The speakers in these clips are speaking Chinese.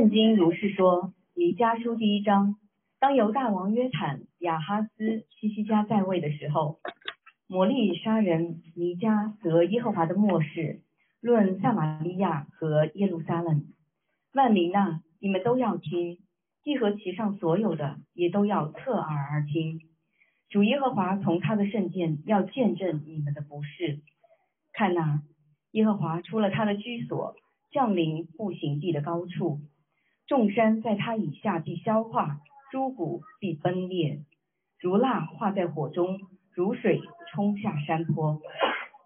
圣经如是说，尼迦书第一章，当犹大王约坦、亚哈斯、西西家在位的时候，摩利杀人尼迦得耶和华的漠视，论撒玛利亚和耶路撒冷，万民呐，你们都要听，地和其上所有的也都要侧耳而听。主耶和华从他的圣殿要见证你们的不是，看呐，耶和华出了他的居所，降临步行地的高处，众山在他以下必消化，诸谷必崩裂，如蜡化在火中，如水冲下山坡。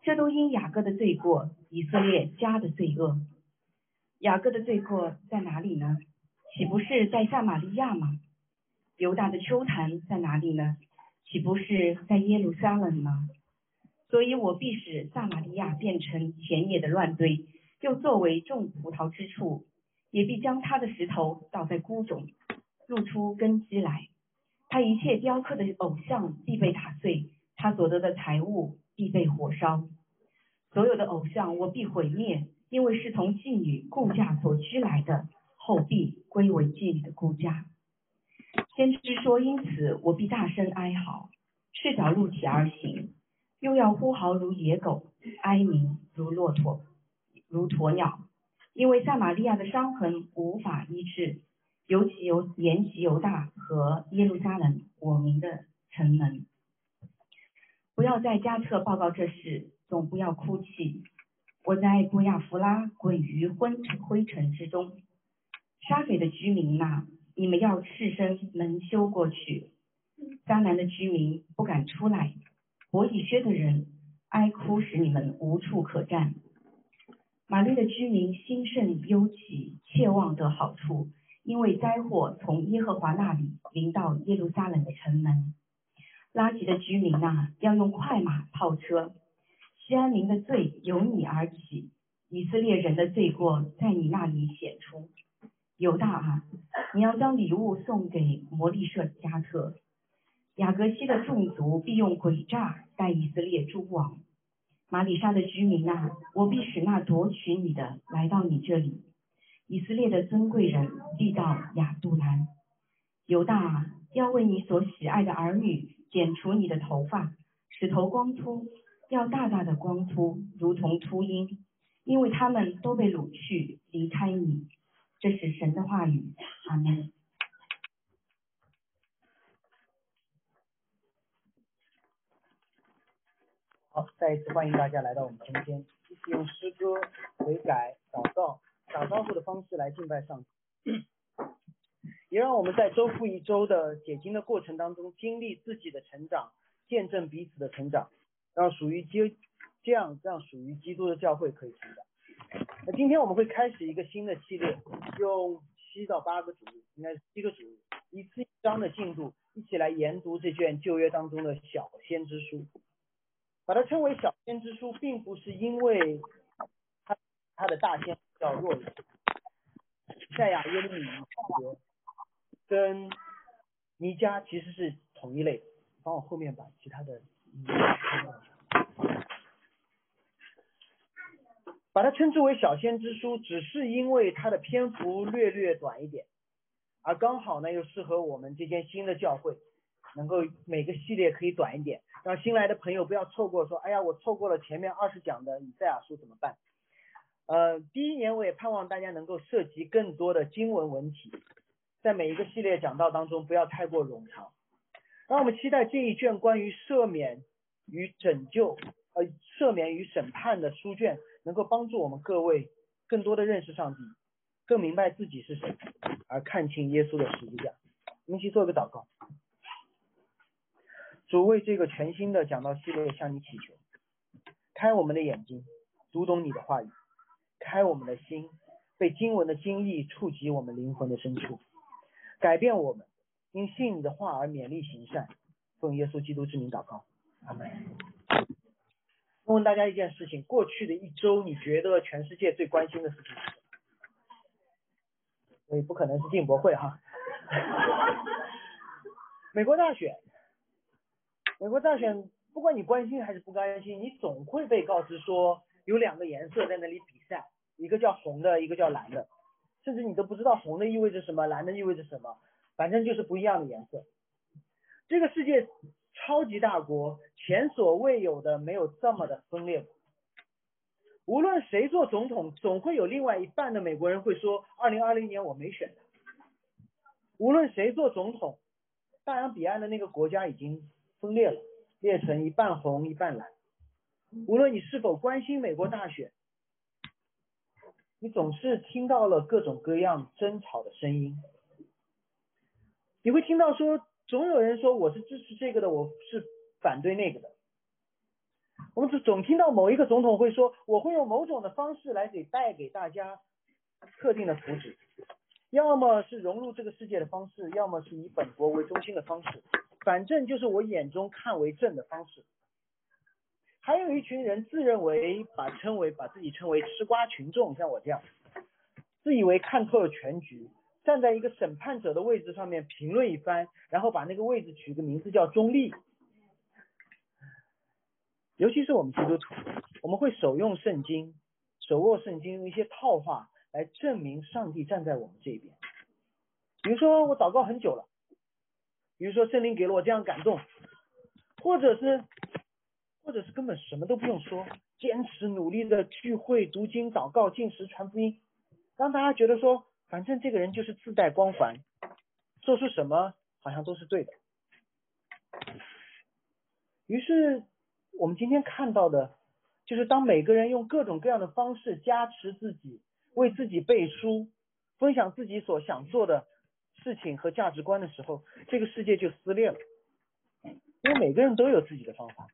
这都因雅各的罪过，以色列家的罪恶。雅各的罪过在哪里呢？岂不是在撒玛利亚吗？犹大的秋坛在哪里呢？岂不是在耶路撒冷吗？所以我必使撒玛利亚变成田野的乱堆，又作为种葡萄之处，也必将他的石头倒在谷中，露出根基来。他一切雕刻的偶像必被打碎，他所得的财物必被火烧。所有的偶像我必毁灭，因为是从妓女顾家所居来的，后必归为妓女的顾家。先知说：“因此我必大声哀嚎，赤脚露体而行，又要呼嚎如野狗，哀鸣如骆驼，如鸵鸟。因为撒玛利亚的伤痕无法医治，尤其由延吉犹大和耶路撒冷我们的城门。不要在加特报告这事，总不要哭泣。我在布亚弗拉滚于昏灰尘之中，沙匪的居民呐。”你们要赤身门修过去，迦南的居民不敢出来，伯以薛的人哀哭使你们无处可站。玛丽的居民心甚忧戚，切望得好处，因为灾祸从耶和华那里临到耶路撒冷的城门。拉吉的居民呐，要用快马套车。西安民的罪由你而起，以色列人的罪过在你那里显出。犹大啊，你要将礼物送给摩利舍加特，雅各西的众族必用诡诈待以色列诸王。马里沙的居民啊，我必使那夺取你的来到你这里。以色列的尊贵人必到亚杜兰。犹大啊，要为你所喜爱的儿女剪除你的头发，使头光秃，要大大的光秃，如同秃鹰，因为他们都被掳去离开你。这是神的话语，阿门。好，再一次欢迎大家来到我们中间，一起用诗歌、悔改、祷告、打招呼的方式来敬拜上帝，也让我们在周复一周的解经的过程当中，经历自己的成长，见证彼此的成长，让属于基这样让属于基督的教会可以成长。那今天我们会开始一个新的系列，用七到八个主日，应该是七个主日，一次一章的进度，一起来研读这卷旧约当中的小先知书。把它称为小先知书，并不是因为它它的大先叫弱人，赛亚、耶利米和跟尼迦其实是同一类。帮我后面把其他的。把它称之为小先知书，只是因为它的篇幅略略短一点，而刚好呢又适合我们这间新的教会，能够每个系列可以短一点，让新来的朋友不要错过。说，哎呀，我错过了前面二十讲的以赛亚书怎么办？呃，第一年我也盼望大家能够涉及更多的经文文体，在每一个系列讲道当中不要太过冗长。让我们期待这一卷关于赦免与拯救，呃，赦免与审判的书卷。能够帮助我们各位更多的认识上帝，更明白自己是谁，而看清耶稣的十字架。我们一起做一个祷告，主为这个全新的讲道系列向你祈求，开我们的眼睛，读懂你的话语，开我们的心，被经文的经意触及我们灵魂的深处，改变我们，因信你的话而勉励行善。奉耶稣基督之名祷告，阿门。问问大家一件事情：过去的一周，你觉得全世界最关心的事情是什么？所以不可能是进博会哈。美国大选，美国大选，不管你关心还是不关心，你总会被告知说有两个颜色在那里比赛，一个叫红的，一个叫蓝的。甚至你都不知道红的意味着什么，蓝的意味着什么，反正就是不一样的颜色。这个世界超级大国，前所未有的没有这么的分裂。无论谁做总统，总会有另外一半的美国人会说：“二零二零年我没选他。”无论谁做总统，大洋彼岸的那个国家已经分裂了，裂成一半红一半蓝。无论你是否关心美国大选，你总是听到了各种各样争吵的声音。你会听到说，总有人说我是支持这个的，我是反对那个的。我们总总听到某一个总统会说，我会用某种的方式来给带给大家特定的福祉，要么是融入这个世界的方式，要么是以本国为中心的方式，反正就是我眼中看为正的方式。还有一群人自认为把称为把自己称为吃瓜群众，像我这样，自以为看透了全局，站在一个审判者的位置上面评论一番，然后把那个位置取个名字叫中立。尤其是我们基督徒，我们会手用圣经，手握圣经，用一些套话来证明上帝站在我们这边。比如说，我祷告很久了；比如说，圣灵给了我这样感动；或者是，或者是根本什么都不用说，坚持努力的聚会、读经、祷告、进食、传福音，让大家觉得说，反正这个人就是自带光环，做出什么好像都是对的。于是。我们今天看到的，就是当每个人用各种各样的方式加持自己，为自己背书，分享自己所想做的事情和价值观的时候，这个世界就撕裂了。因为每个人都有自己的方法，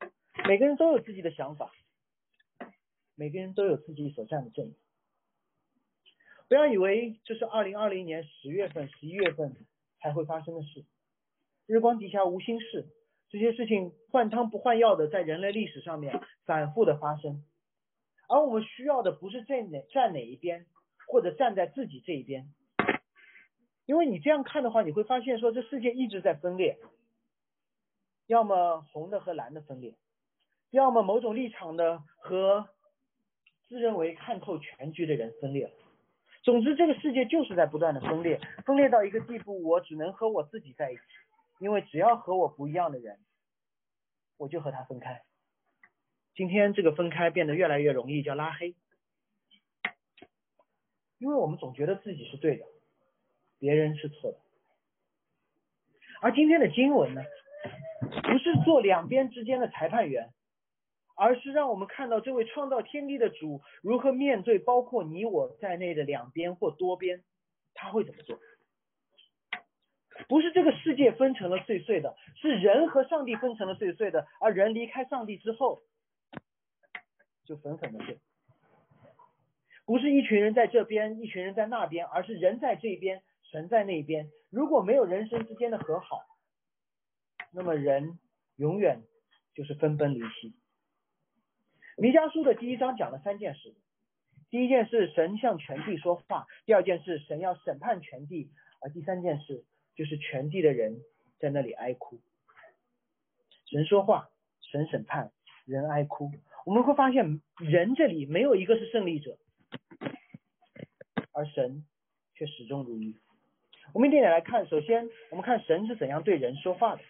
每个人都有自己的想法，每个人都有自己所站的阵营。不要以为这是二零二零年十月份、十一月份才会发生的事，日光底下无心事。这些事情换汤不换药的在人类历史上面反复的发生，而我们需要的不是站哪站哪一边，或者站在自己这一边，因为你这样看的话，你会发现说这世界一直在分裂，要么红的和蓝的分裂，要么某种立场的和自认为看透全局的人分裂。总之，这个世界就是在不断的分裂，分裂到一个地步，我只能和我自己在一起。因为只要和我不一样的人，我就和他分开。今天这个分开变得越来越容易，叫拉黑。因为我们总觉得自己是对的，别人是错的。而今天的经文呢，不是做两边之间的裁判员，而是让我们看到这位创造天地的主如何面对包括你我在内的两边或多边，他会怎么做。不是这个世界分成了碎碎的，是人和上帝分成了碎碎的，而人离开上帝之后就粉粉的碎。不是一群人在这边，一群人在那边，而是人在这边，神在那边。如果没有人生之间的和好，那么人永远就是分崩离析。弥迦书的第一章讲了三件事：第一件事，神向全地说话；第二件事，神要审判全地；而第三件事。就是全地的人在那里哀哭，神说话，神审判，人哀哭。我们会发现，人这里没有一个是胜利者，而神却始终如一。我们一点点来看，首先我们看神是怎样对人说话的。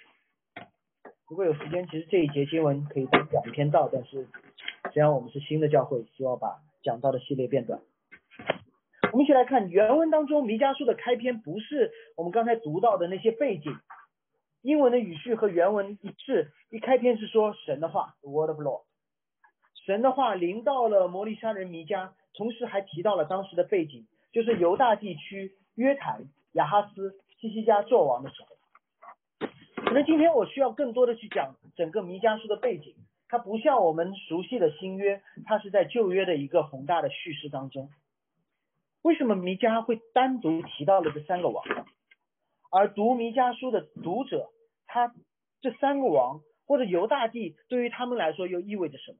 如果有时间，其实这一节经文可以讲一篇道，但是虽然我们是新的教会，希望把讲道的系列变短。我们一起来看原文当中，弥迦书的开篇不是我们刚才读到的那些背景，英文的语序和原文一致。一开篇是说神的话，the，Word of Law，神的话临到了摩利沙人弥迦，同时还提到了当时的背景，就是犹大地区约坦、亚哈斯、西西家纣王的时候。可能今天我需要更多的去讲整个弥迦书的背景，它不像我们熟悉的新约，它是在旧约的一个宏大的叙事当中。为什么弥迦会单独提到了这三个王？而读弥迦书的读者，他这三个王或者犹大帝对于他们来说又意味着什么？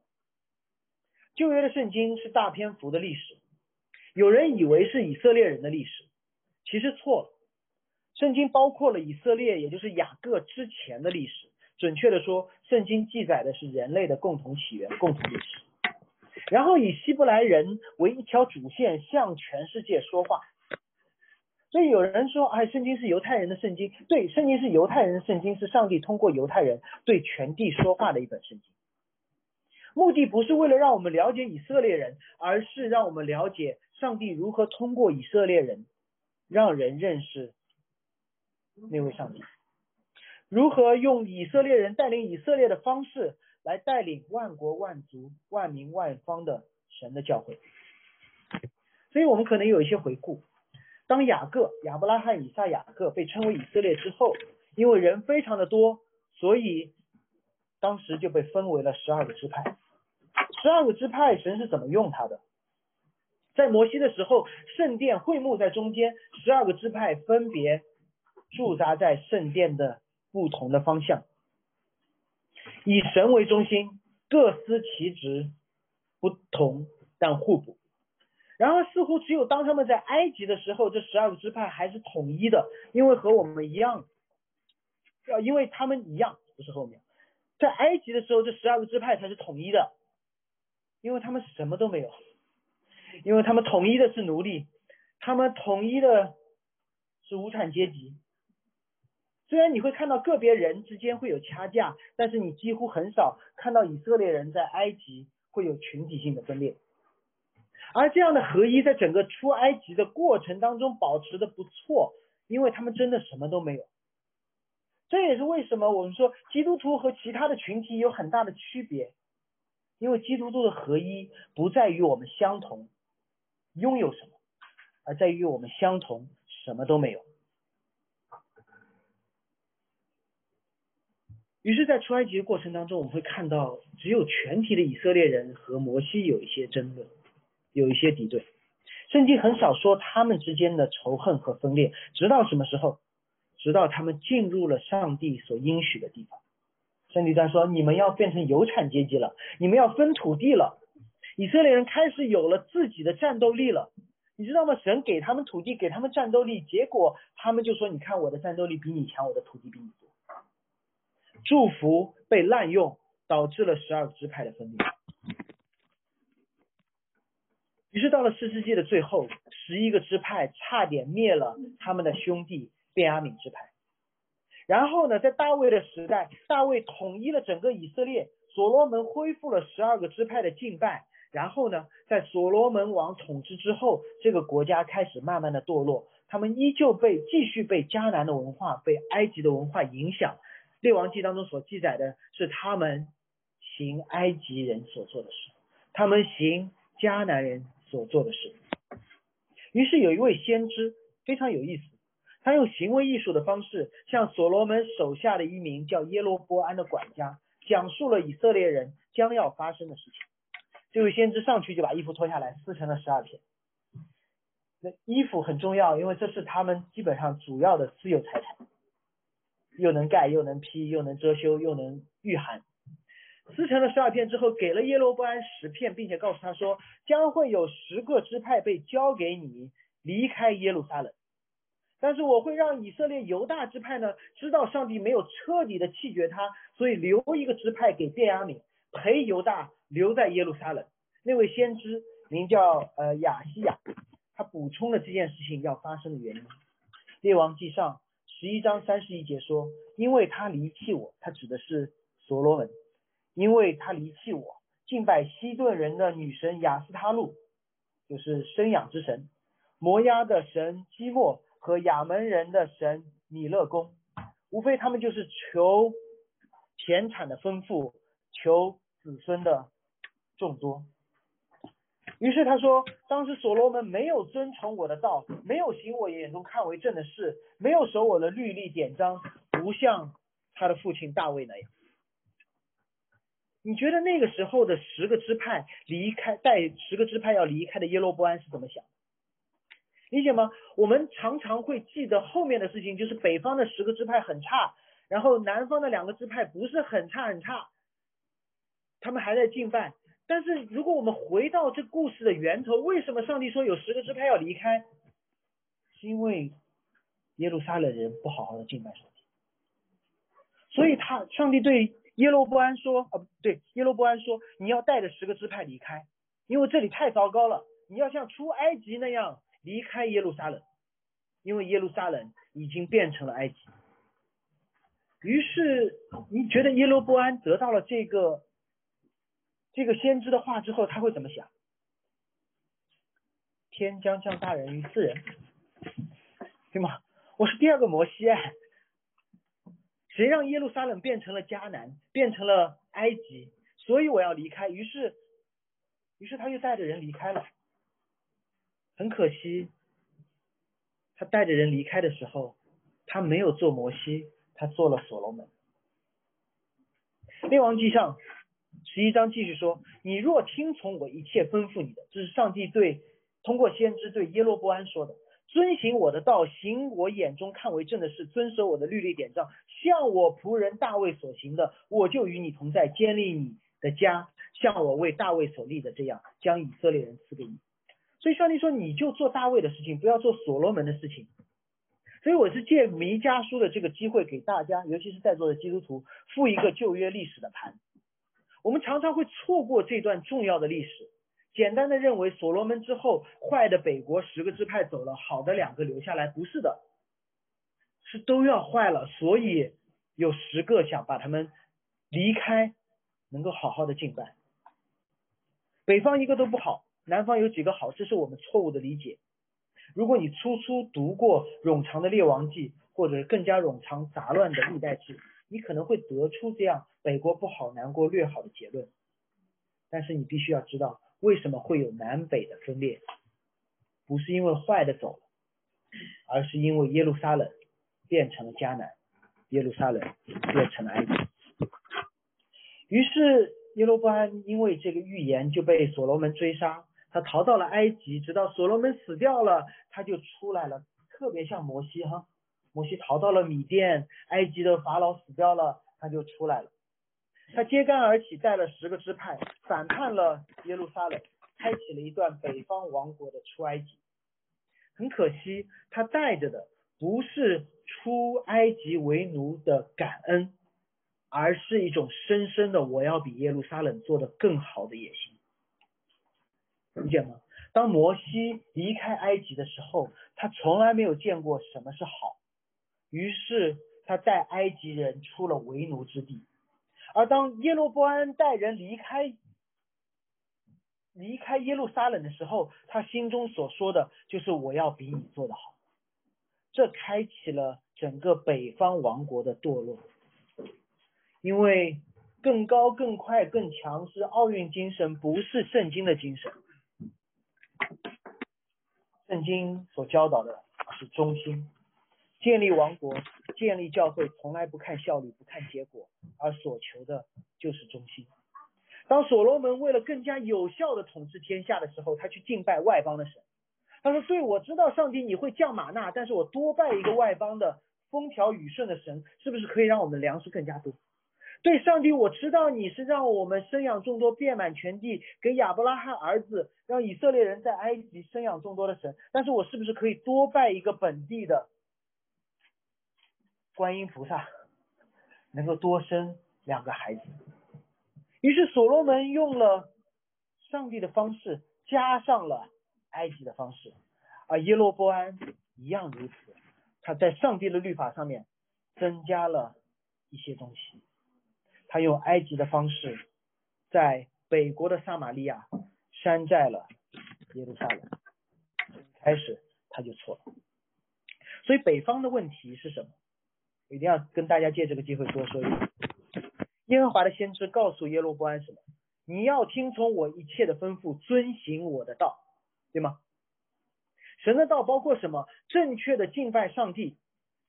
旧约的圣经是大篇幅的历史，有人以为是以色列人的历史，其实错了。圣经包括了以色列，也就是雅各之前的历史。准确的说，圣经记载的是人类的共同起源、共同历史。然后以希伯来人为一条主线向全世界说话，所以有人说，哎，圣经是犹太人的圣经，对，圣经是犹太人的圣经，是上帝通过犹太人对全地说话的一本圣经。目的不是为了让我们了解以色列人，而是让我们了解上帝如何通过以色列人，让人认识那位上帝，如何用以色列人带领以色列的方式来带领万国万族万民万方的神的教会。所以我们可能有一些回顾。当雅各、亚伯拉罕、以撒、雅各被称为以色列之后，因为人非常的多，所以当时就被分为了十二个支派。十二个支派，神是怎么用他的？在摩西的时候，圣殿会幕在中间，十二个支派分别驻扎在圣殿的不同的方向，以神为中心，各司其职，不同但互补。然而，似乎只有当他们在埃及的时候，这十二个支派还是统一的，因为和我们一样，要因为他们一样，不是后面，在埃及的时候，这十二个支派才是统一的，因为他们什么都没有，因为他们统一的是奴隶，他们统一的是无产阶级。虽然你会看到个别人之间会有掐架，但是你几乎很少看到以色列人在埃及会有群体性的分裂。而这样的合一，在整个出埃及的过程当中保持的不错，因为他们真的什么都没有。这也是为什么我们说基督徒和其他的群体有很大的区别，因为基督徒的合一不在于我们相同拥有什么，而在于我们相同什么都没有。于是，在出埃及的过程当中，我们会看到只有全体的以色列人和摩西有一些争论。有一些敌对，圣经很少说他们之间的仇恨和分裂，直到什么时候？直到他们进入了上帝所应许的地方。圣经在说：“你们要变成有产阶级了，你们要分土地了。”以色列人开始有了自己的战斗力了，你知道吗？神给他们土地，给他们战斗力，结果他们就说：“你看我的战斗力比你强，我的土地比你多。”祝福被滥用，导致了十二支派的分裂。于是到了四世纪的最后，十一个支派差点灭了他们的兄弟便雅悯支派。然后呢，在大卫的时代，大卫统一了整个以色列，所罗门恢复了十二个支派的敬拜。然后呢，在所罗门王统治之后，这个国家开始慢慢的堕落。他们依旧被继续被迦南的文化、被埃及的文化影响。列王记当中所记载的是他们行埃及人所做的事，他们行迦南人。所做的事，于是有一位先知非常有意思，他用行为艺术的方式向所罗门手下的一名叫耶罗波安的管家讲述了以色列人将要发生的事情。这位先知上去就把衣服脱下来撕成了十二片。那衣服很重要，因为这是他们基本上主要的私有财产，又能盖又能披又能遮羞又能御寒。撕成了十二片之后，给了耶罗波安十片，并且告诉他说，将会有十个支派被交给你离开耶路撒冷。但是我会让以色列犹大支派呢，知道上帝没有彻底的弃绝他，所以留一个支派给便雅悯，陪犹大留在耶路撒冷。那位先知名叫呃亚西亚，他补充了这件事情要发生的原因。列王记上十一章三十一节说，因为他离弃我，他指的是所罗门。因为他离弃我，敬拜西顿人的女神雅斯他路，就是生养之神；摩押的神基莫和亚门人的神米勒公，无非他们就是求田产的丰富，求子孙的众多。于是他说，当时所罗门没有遵从我的道，没有行我眼中看为正的事，没有守我的律例典章，不像他的父亲大卫那样。你觉得那个时候的十个支派离开带十个支派要离开的耶罗波安是怎么想？理解吗？我们常常会记得后面的事情，就是北方的十个支派很差，然后南方的两个支派不是很差很差，他们还在敬拜。但是如果我们回到这故事的源头，为什么上帝说有十个支派要离开？是因为耶路撒冷人不好好的敬拜上帝，所以他上帝对。耶罗波安说：“啊，不对，耶罗波安说，你要带着十个支派离开，因为这里太糟糕了。你要像出埃及那样离开耶路撒冷。因为耶路撒冷已经变成了埃及。于是你觉得耶罗波安得到了这个这个先知的话之后，他会怎么想？天将降大人于斯人，对吗？我是第二个摩西，谁让耶路撒冷变成了迦南，变成了埃及？所以我要离开。于是，于是他又带着人离开了。很可惜，他带着人离开的时候，他没有做摩西，他做了所罗门。列王记上十一章继续说：“你若听从我一切吩咐你的，这是上帝对通过先知对耶罗波安说的。”遵行我的道，行我眼中看为正的事，遵守我的律例典章，像我仆人大卫所行的，我就与你同在，建立你的家，像我为大卫所立的这样，将以色列人赐给你。所以上帝说，你就做大卫的事情，不要做所罗门的事情。所以我是借弥迦书的这个机会，给大家，尤其是在座的基督徒，复一个旧约历史的盘。我们常常会错过这段重要的历史。简单的认为所罗门之后坏的北国十个支派走了，好的两个留下来，不是的，是都要坏了，所以有十个想把他们离开，能够好好的敬拜。北方一个都不好，南方有几个好，这是我们错误的理解。如果你初初读过冗长的列王记，或者更加冗长杂乱的历代志，你可能会得出这样北国不好，南国略好的结论。但是你必须要知道。为什么会有南北的分裂？不是因为坏的走了，而是因为耶路撒冷变成了迦南，耶路撒冷变成了埃及。于是耶罗波安因为这个预言就被所罗门追杀，他逃到了埃及，直到所罗门死掉了，他就出来了。特别像摩西哈，摩西逃到了米甸，埃及的法老死掉了，他就出来了。他揭竿而起，带了十个支派，反叛了耶路撒冷，开启了一段北方王国的出埃及。很可惜，他带着的不是出埃及为奴的感恩，而是一种深深的我要比耶路撒冷做的更好的野心。理解吗？当摩西离开埃及的时候，他从来没有见过什么是好，于是他带埃及人出了为奴之地。而当耶路波安带人离开离开耶路撒冷的时候，他心中所说的就是我要比你做得好。这开启了整个北方王国的堕落，因为更高、更快、更强是奥运精神，不是圣经的精神。圣经所教导的是忠心。建立王国、建立教会，从来不看效率、不看结果，而所求的就是忠心。当所罗门为了更加有效的统治天下的时候，他去敬拜外邦的神。他说：“对，我知道上帝你会降马纳，但是我多拜一个外邦的风调雨顺的神，是不是可以让我们的粮食更加多？对，上帝，我知道你是让我们生养众多、遍满全地，给亚伯拉罕儿子，让以色列人在埃及生养众多的神，但是我是不是可以多拜一个本地的？”观音菩萨能够多生两个孩子，于是所罗门用了上帝的方式，加上了埃及的方式，而耶罗波安一样如此，他在上帝的律法上面增加了一些东西，他用埃及的方式，在北国的撒玛利亚山寨了耶路撒冷，开始他就错了，所以北方的问题是什么？一定要跟大家借这个机会多说一句：耶和华的先知告诉耶罗波安什么？你要听从我一切的吩咐，遵行我的道，对吗？神的道包括什么？正确的敬拜上帝，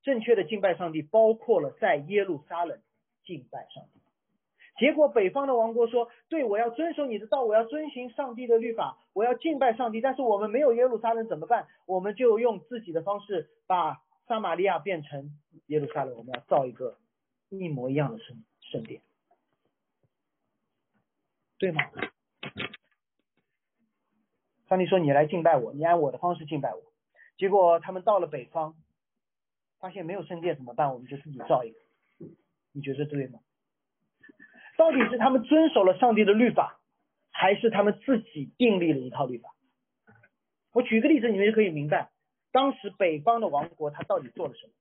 正确的敬拜上帝包括了在耶路撒冷敬拜上帝。结果北方的王国说：对我要遵守你的道，我要遵行上帝的律法，我要敬拜上帝。但是我们没有耶路撒冷怎么办？我们就用自己的方式把。撒玛利亚变成耶路撒冷，我们要造一个一模一样的圣圣殿，对吗？上帝说：“你来敬拜我，你按我的方式敬拜我。”结果他们到了北方，发现没有圣殿怎么办？我们就自己造一个。你觉得对吗？到底是他们遵守了上帝的律法，还是他们自己订立了一套律法？我举个例子，你们就可以明白。当时北方的王国他到底做了什么？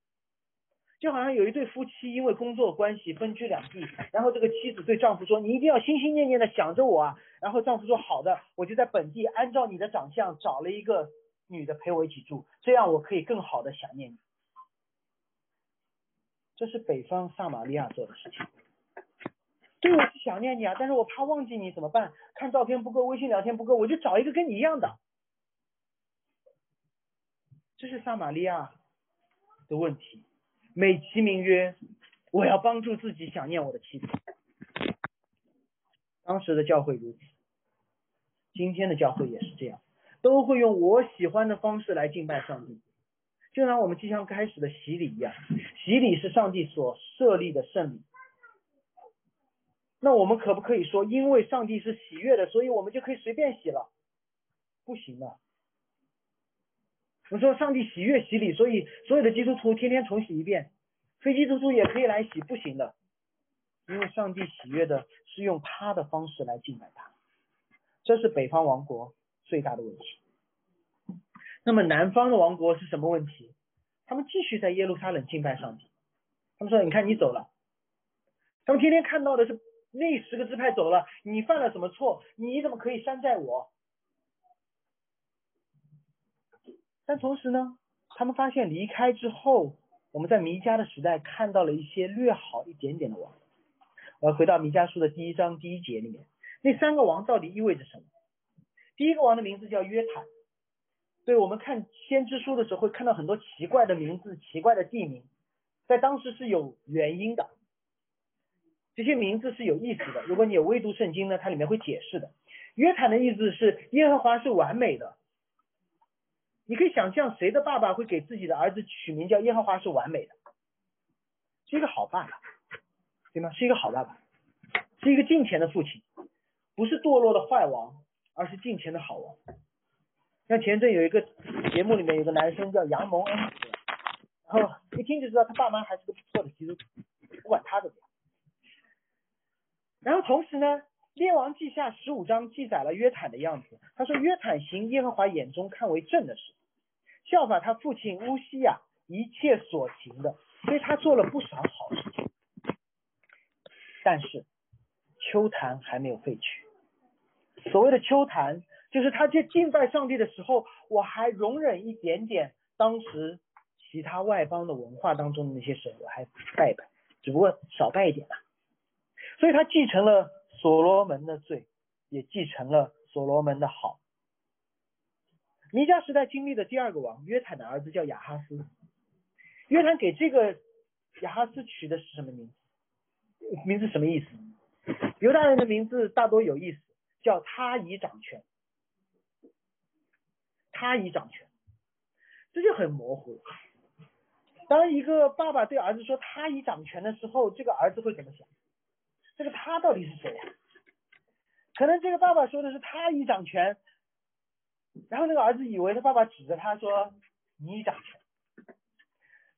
就好像有一对夫妻因为工作关系分居两地，然后这个妻子对丈夫说：“你一定要心心念念的想着我啊。”然后丈夫说：“好的，我就在本地按照你的长相找了一个女的陪我一起住，这样我可以更好的想念你。”这是北方撒玛利亚做的事情。对，我是想念你啊，但是我怕忘记你怎么办？看照片不够，微信聊天不够，我就找一个跟你一样的。这是撒玛利亚的问题。美其名曰，我要帮助自己想念我的妻子。当时的教会如此，今天的教会也是这样，都会用我喜欢的方式来敬拜上帝，就像我们即将开始的洗礼一样。洗礼是上帝所设立的圣礼。那我们可不可以说，因为上帝是喜悦的，所以我们就可以随便洗了？不行的。我说上帝喜悦洗礼，所以所有的基督徒天天重洗一遍，非基督徒也可以来洗，不行的，因为上帝喜悦的是用他的方式来敬拜他，这是北方王国最大的问题。那么南方的王国是什么问题？他们继续在耶路撒冷敬拜上帝。他们说：“你看你走了。”他们天天看到的是那十个支派走了，你犯了什么错？你怎么可以山寨我？但同时呢，他们发现离开之后，我们在弥迦的时代看到了一些略好一点点的王。我要回到弥迦书的第一章第一节里面，那三个王到底意味着什么？第一个王的名字叫约坦。对我们看先知书的时候，会看到很多奇怪的名字、奇怪的地名，在当时是有原因的。这些名字是有意思的。如果你有微读圣经呢，它里面会解释的。约坦的意思是耶和华是完美的。你可以想象谁的爸爸会给自己的儿子取名叫耶和华是完美的，是一个好爸爸，对吗？是一个好爸爸，是一个敬虔的父亲，不是堕落的坏王，而是敬虔的好王。像前阵有一个节目里面有个男生叫杨蒙恩，然后一听就知道他爸妈还是个不错的基督徒，不管他怎么样。然后同时呢。列王记下十五章记载了约坦的样子。他说：“约坦行耶和华眼中看为正的事，效法他父亲乌西亚一切所行的，所以他做了不少好事情。但是秋坛还没有废去。所谓的秋坛，就是他去敬拜上帝的时候，我还容忍一点点当时其他外邦的文化当中的那些神，我还拜拜，只不过少拜一点吧。所以他继承了。”所罗门的罪，也继承了所罗门的好。弥迦时代经历的第二个王约坦的儿子叫亚哈斯。约坦给这个亚哈斯取的是什么名字？名字什么意思？犹大人的名字大多有意思，叫他已掌权。他已掌权，这就很模糊。当一个爸爸对儿子说他已掌权的时候，这个儿子会怎么想？这个他到底是谁呀？可能这个爸爸说的是他已掌权，然后那个儿子以为他爸爸指着他说你掌权，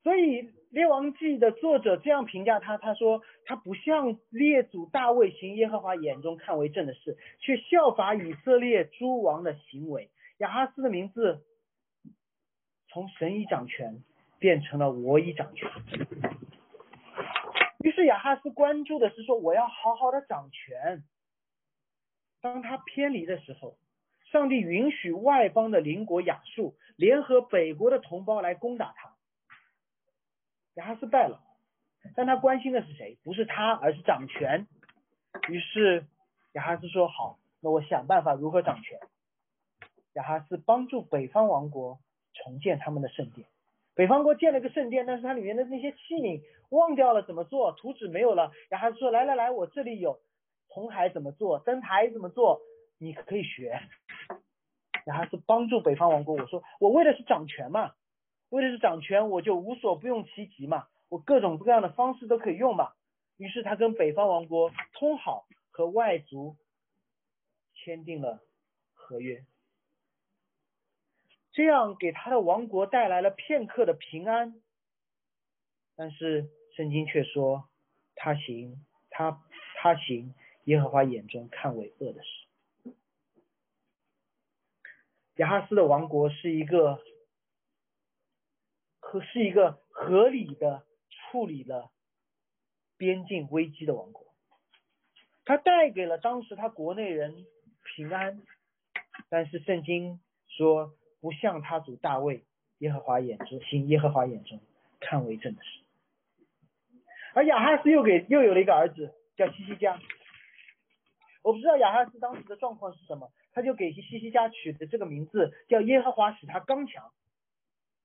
所以列王记的作者这样评价他，他说他不像列祖大卫行耶和华眼中看为正的事，却效法以色列诸王的行为。亚哈斯的名字从神已掌权变成了我已掌权。于是亚哈斯关注的是说，我要好好的掌权。当他偏离的时候，上帝允许外邦的邻国亚述联合北国的同胞来攻打他。亚哈斯败了，但他关心的是谁？不是他，而是掌权。于是亚哈斯说：“好，那我想办法如何掌权。”亚哈斯帮助北方王国重建他们的圣殿。北方国建了个圣殿，但是它里面的那些器皿忘掉了怎么做，图纸没有了。雅哈斯说来来来，我这里有红海怎么做，灯台怎么做，你可以学。然后是帮助北方王国。我说我为的是掌权嘛，为的是掌权，我就无所不用其极嘛，我各种各样的方式都可以用嘛。于是他跟北方王国通好，和外族签订了合约。这样给他的王国带来了片刻的平安，但是圣经却说他行他他行耶和华眼中看为恶的事。亚哈斯的王国是一个合是一个合理的处理了边境危机的王国，他带给了当时他国内人平安，但是圣经说不像他主大卫耶和华眼中行耶和华眼中看为正的事，而亚哈斯又给又有了一个儿子叫西西家，我不知道亚哈斯当时的状况是什么，他就给西西家取的这个名字叫耶和华使他刚强。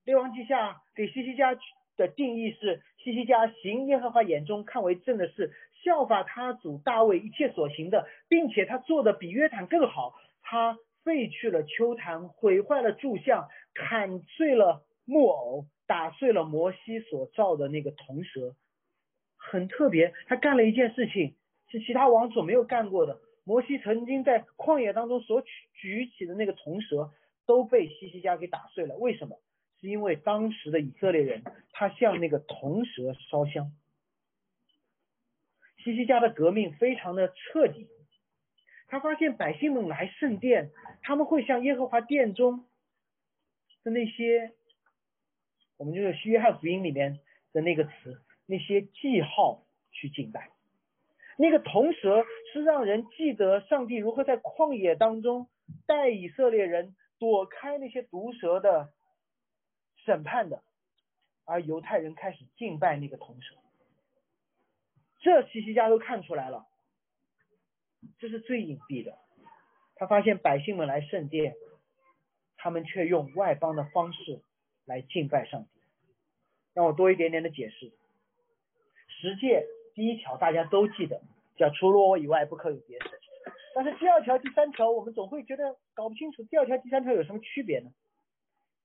列王记下给西西家的定义是：西西家行耶和华眼中看为正的事，效法他主大卫一切所行的，并且他做的比约坦更好。他废去了秋坛，毁坏了柱像，砍碎了木偶，打碎了摩西所造的那个铜蛇。很特别，他干了一件事情是其他王所没有干过的。摩西曾经在旷野当中所举举起的那个铜蛇，都被西西家给打碎了。为什么？是因为当时的以色列人，他向那个铜蛇烧香。西西家的革命非常的彻底，他发现百姓们来圣殿，他们会向耶和华殿中的那些，我们就是约翰福音里面的那个词，那些记号去敬拜。那个铜蛇是让人记得上帝如何在旷野当中带以色列人躲开那些毒蛇的。审判的，而犹太人开始敬拜那个铜蛇，这西西家都看出来了，这是最隐蔽的。他发现百姓们来圣殿，他们却用外邦的方式来敬拜上帝。让我多一点点的解释。十诫第一条大家都记得，叫除了我以外不可有别神。但是第二条、第三条，我们总会觉得搞不清楚，第二条、第三条有什么区别呢？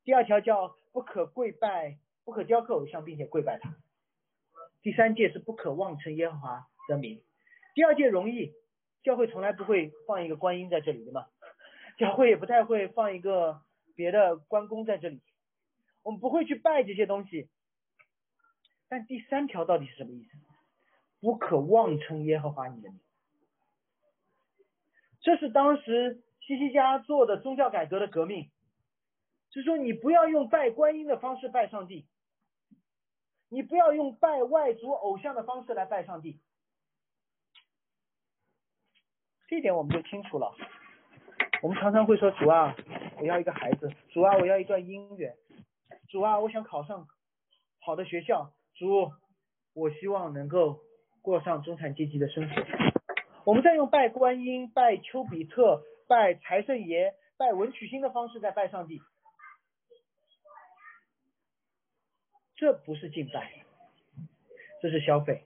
第二条叫不可跪拜，不可雕刻偶像，并且跪拜他。第三届是不可妄称耶和华的名。第二届容易，教会从来不会放一个观音在这里的嘛，教会也不太会放一个别的关公在这里，我们不会去拜这些东西。但第三条到底是什么意思？不可妄称耶和华你的名。这是当时西西家做的宗教改革的革命。就是说，你不要用拜观音的方式拜上帝，你不要用拜外族偶像的方式来拜上帝，这点我们就清楚了。我们常常会说：“主啊，我要一个孩子；主啊，我要一段姻缘；主啊，我想考上好的学校；主，我希望能够过上中产阶级的生活。”我们在用拜观音、拜丘比特、拜财神爷、拜文曲星的方式在拜上帝。这不是敬拜，这是消费。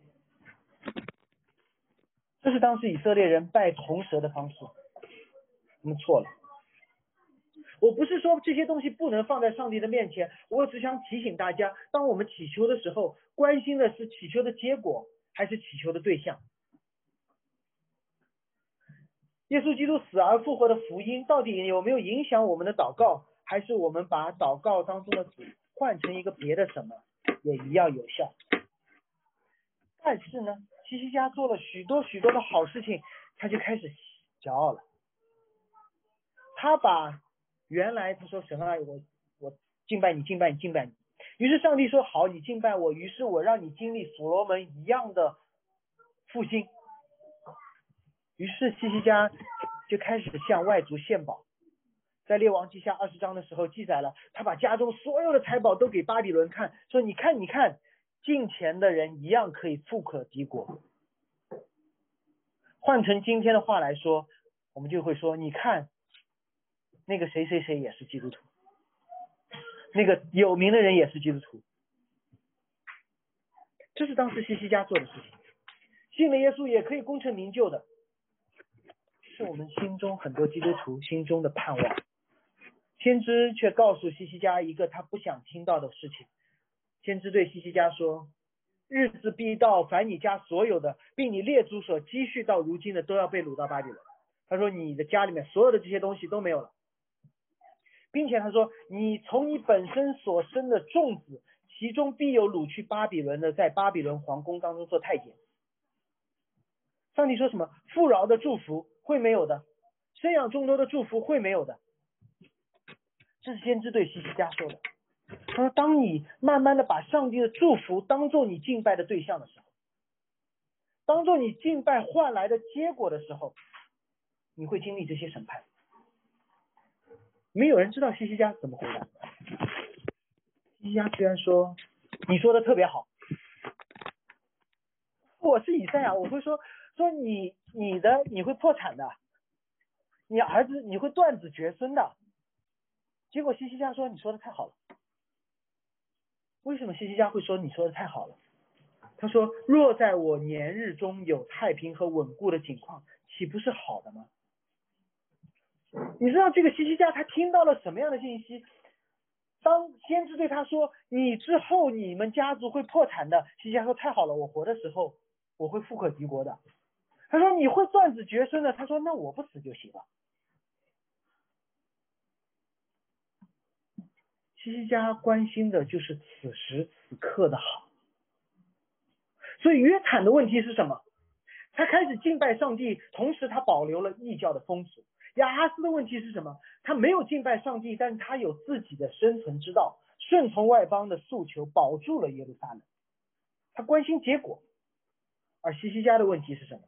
这是当时以色列人拜铜蛇的方式，我们错了。我不是说这些东西不能放在上帝的面前，我只想提醒大家，当我们祈求的时候，关心的是祈求的结果，还是祈求的对象？耶稣基督死而复活的福音，到底有没有影响我们的祷告，还是我们把祷告当中的主换成一个别的什么？也一样有效，但是呢，西西家做了许多许多的好事情，他就开始骄傲了。他把原来他说神啊，我我敬拜你，敬拜你，敬拜你。于是上帝说好，你敬拜我。于是我让你经历所罗门一样的复兴。于是西西家就开始向外族献宝。在列王记下二十章的时候记载了，他把家中所有的财宝都给巴比伦看，说你看你看，进钱的人一样可以富可敌国。换成今天的话来说，我们就会说，你看那个谁谁谁也是基督徒，那个有名的人也是基督徒，这是当时西西家做的事情。信了耶稣也可以功成名就的，是我们心中很多基督徒心中的盼望。先知却告诉西西家一个他不想听到的事情。先知对西西家说：“日子必到，凡你家所有的，并你列祖所积蓄到如今的，都要被掳到巴比伦。”他说：“你的家里面所有的这些东西都没有了，并且他说，你从你本身所生的众子，其中必有掳去巴比伦的，在巴比伦皇宫当中做太监。”上帝说什么？富饶的祝福会没有的，生养众多的祝福会没有的。这是先知对西西家说的。他说，当你慢慢的把上帝的祝福当做你敬拜的对象的时候，当做你敬拜换来的结果的时候，你会经历这些审判。没有人知道西西家怎么回答。西西家居然说：“你说的特别好。”我是以赛亚，我会说说你你的你会破产的，你儿子你会断子绝孙的。结果西西家说：“你说的太好了。”为什么西西家会说你说的太好了？他说：“若在我年日中有太平和稳固的景况，岂不是好的吗？”你知道这个西西家他听到了什么样的信息？当先知对他说：“你之后你们家族会破产的。”西西家说：“太好了，我活的时候我会富可敌国的。”他说：“你会断子绝孙的。”他说：“那我不死就行了。”西西家关心的就是此时此刻的好。所以约坦的问题是什么？他开始敬拜上帝，同时他保留了异教的风俗。亚哈斯的问题是什么？他没有敬拜上帝，但是他有自己的生存之道，顺从外邦的诉求，保住了耶路撒冷。他关心结果。而西西家的问题是什么？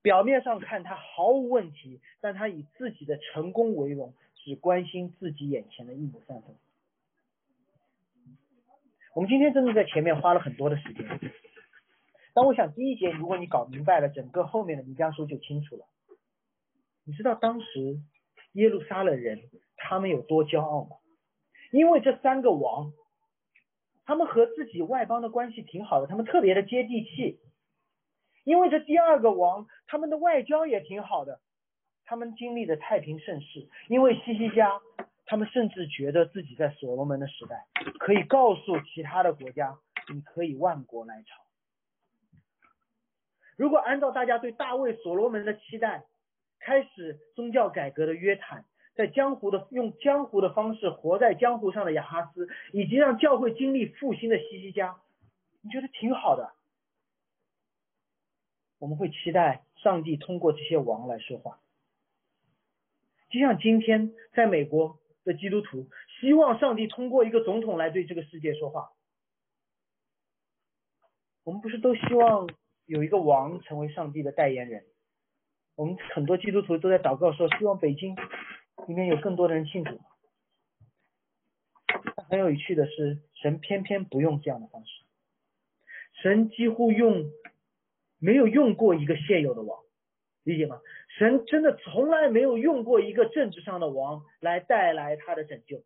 表面上看他毫无问题，但他以自己的成功为荣，只关心自己眼前的一亩三分。我们今天真的在前面花了很多的时间。但我想第一节，如果你搞明白了，整个后面的弥迦书就清楚了。你知道当时耶路撒冷人他们有多骄傲吗？因为这三个王，他们和自己外邦的关系挺好的，他们特别的接地气。因为这第二个王，他们的外交也挺好的，他们经历的太平盛世。因为西西家，他们甚至觉得自己在所罗门的时代，可以告诉其他的国家，你可以万国来朝。如果按照大家对大卫、所罗门的期待，开始宗教改革的约坦，在江湖的用江湖的方式活在江湖上的雅哈斯，以及让教会经历复兴的西西家，你觉得挺好的？我们会期待上帝通过这些王来说话，就像今天在美国的基督徒希望上帝通过一个总统来对这个世界说话。我们不是都希望？有一个王成为上帝的代言人，我们很多基督徒都在祷告说，希望北京里面有更多的人信主。很有趣的是，神偏偏不用这样的方式，神几乎用没有用过一个现有的王，理解吗？神真的从来没有用过一个政治上的王来带来他的拯救，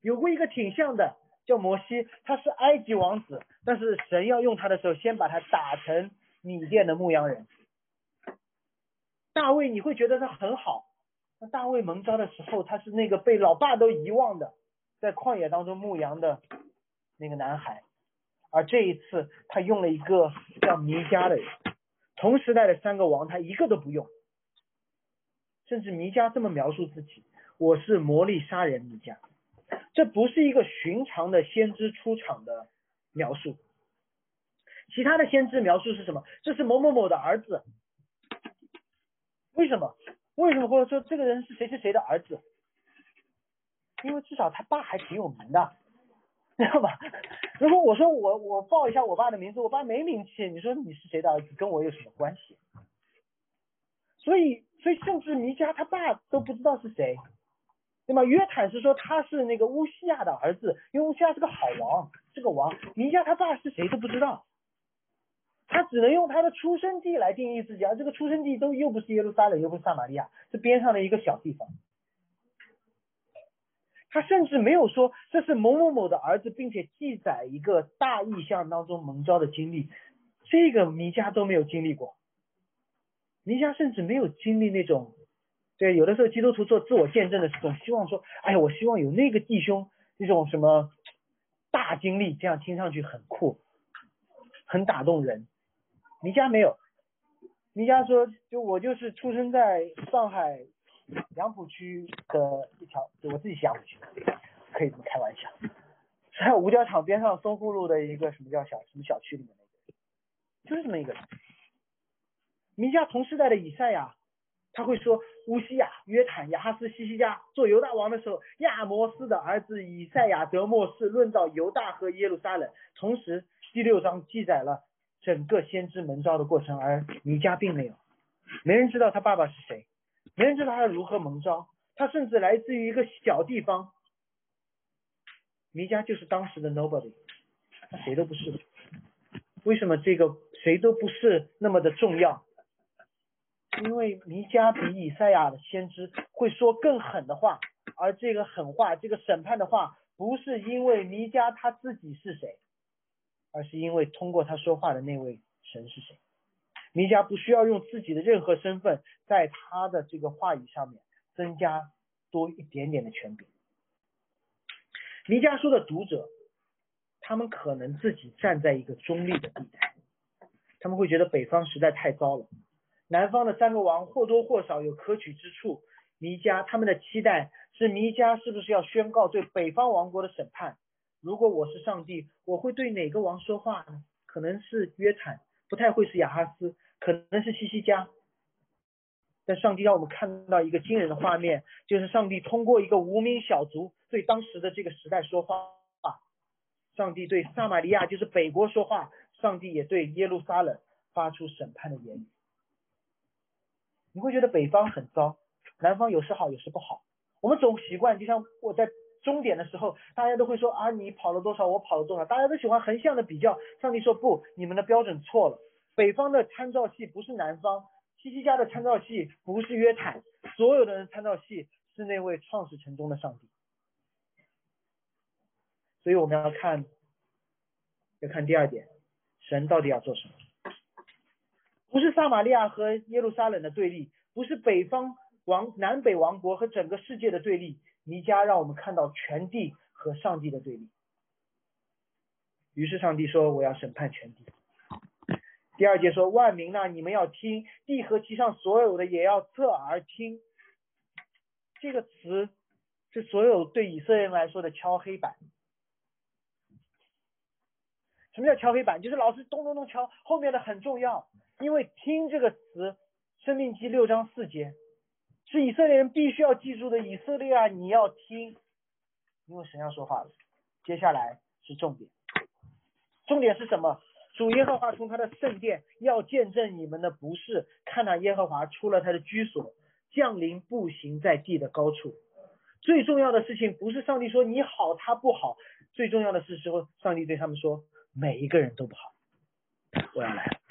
有过一个挺像的叫摩西，他是埃及王子，但是神要用他的时候，先把他打成。米甸的牧羊人，大卫，你会觉得他很好。那大卫蒙召的时候，他是那个被老爸都遗忘的，在旷野当中牧羊的那个男孩。而这一次，他用了一个叫弥迦的人。同时代的三个王，他一个都不用。甚至弥迦这么描述自己：“我是魔力杀人弥迦。”这不是一个寻常的先知出场的描述。其他的先知描述是什么？这是某某某的儿子。为什么？为什么或者说这个人是谁是谁的儿子？因为至少他爸还挺有名的，知道吧？如果我说我我报一下我爸的名字，我爸没名气，你说你是谁的儿子，跟我有什么关系？所以所以甚至弥迦他爸都不知道是谁，对吗？约坦是说他是那个乌西亚的儿子，因为乌西亚是个好王，是个王。弥迦他爸是谁都不知道。他只能用他的出生地来定义自己，而这个出生地都又不是耶路撒冷，又不是撒玛利亚，是边上的一个小地方。他甚至没有说这是某某某的儿子，并且记载一个大意象当中蒙召的经历，这个弥迦都没有经历过。弥迦甚至没有经历那种，对，有的时候基督徒做自我见证的时候，希望说，哎呀，我希望有那个弟兄那种什么大经历，这样听上去很酷，很打动人。弥迦没有，弥迦说，就我就是出生在上海杨浦区的一条，就我自己杨浦区，可以这么开玩笑，在五角场边上淞沪路的一个什么叫小什么小区里面，就是这么一个人。弥迦同时代的以赛亚，他会说乌西亚、约坦、亚哈斯、西西加做犹大王的时候，亚摩斯的儿子以赛亚得末世，论到犹大和耶路撒冷。同时，第六章记载了整个先知门招的过程，而弥迦并没有，没人知道他爸爸是谁，没人知道他如何蒙招，他甚至来自于一个小地方。弥迦就是当时的 nobody，他谁都不是。为什么这个谁都不是那么的重要？因为弥迦比以赛亚的先知会说更狠的话，而这个狠话，这个审判的话，不是因为弥迦他自己是谁，而是因为通过他说话的那位神是谁。弥迦不需要用自己的任何身份，在他的这个话语上面增加多一点点的权柄。弥迦书的读者，他们可能自己站在一个中立的地带，他们会觉得北方实在太糟了，南方的三个王或多或少有可取之处。弥迦他们的期待是弥迦是不是要宣告对北方王国的审判？如果我是上帝，我会对哪个王说话呢？可能是约坦，不太会是亚哈斯，可能是西西加。但上帝让我们看到一个惊人的画面，就是上帝通过一个无名小卒对当时的这个时代说话。上帝对撒玛利亚，就是北国说话；上帝也对耶路撒冷发出审判的言语。你会觉得北方很糟，南方有时好，有时不好。我们总习惯，就像我在终点的时候，大家都会说啊，你跑了多少，我跑了多少，大家都喜欢横向的比较。上帝说不，你们的标准错了。北方的参照系不是南方。西西家的参照系不是约坦，所有的人参照系是那位创始成中的上帝。所以我们要看，要看第二点，神到底要做什么？不是撒玛利亚和耶路撒冷的对立，不是北方王南北王国和整个世界的对立。弥迦让我们看到全地和上帝的对立。于是上帝说：“我要审判全地。”第二节说万民呐，你们要听，地和其上所有的也要侧耳听。这个词是所有对以色列人来说的敲黑板。什么叫敲黑板？就是老师咚咚咚敲，后面的很重要，因为听这个词，《生命记》六章四节，是以色列人必须要记住的。以色列啊，你要听，因为神要说话了。接下来是重点，重点是什么？主耶和华从他的圣殿要见证你们的不是，看那耶和华出了他的居所，降临步行在地的高处。最重要的事情不是上帝说你好他不好，最重要的是时候上帝对他们说每一个人都不好，我要来了。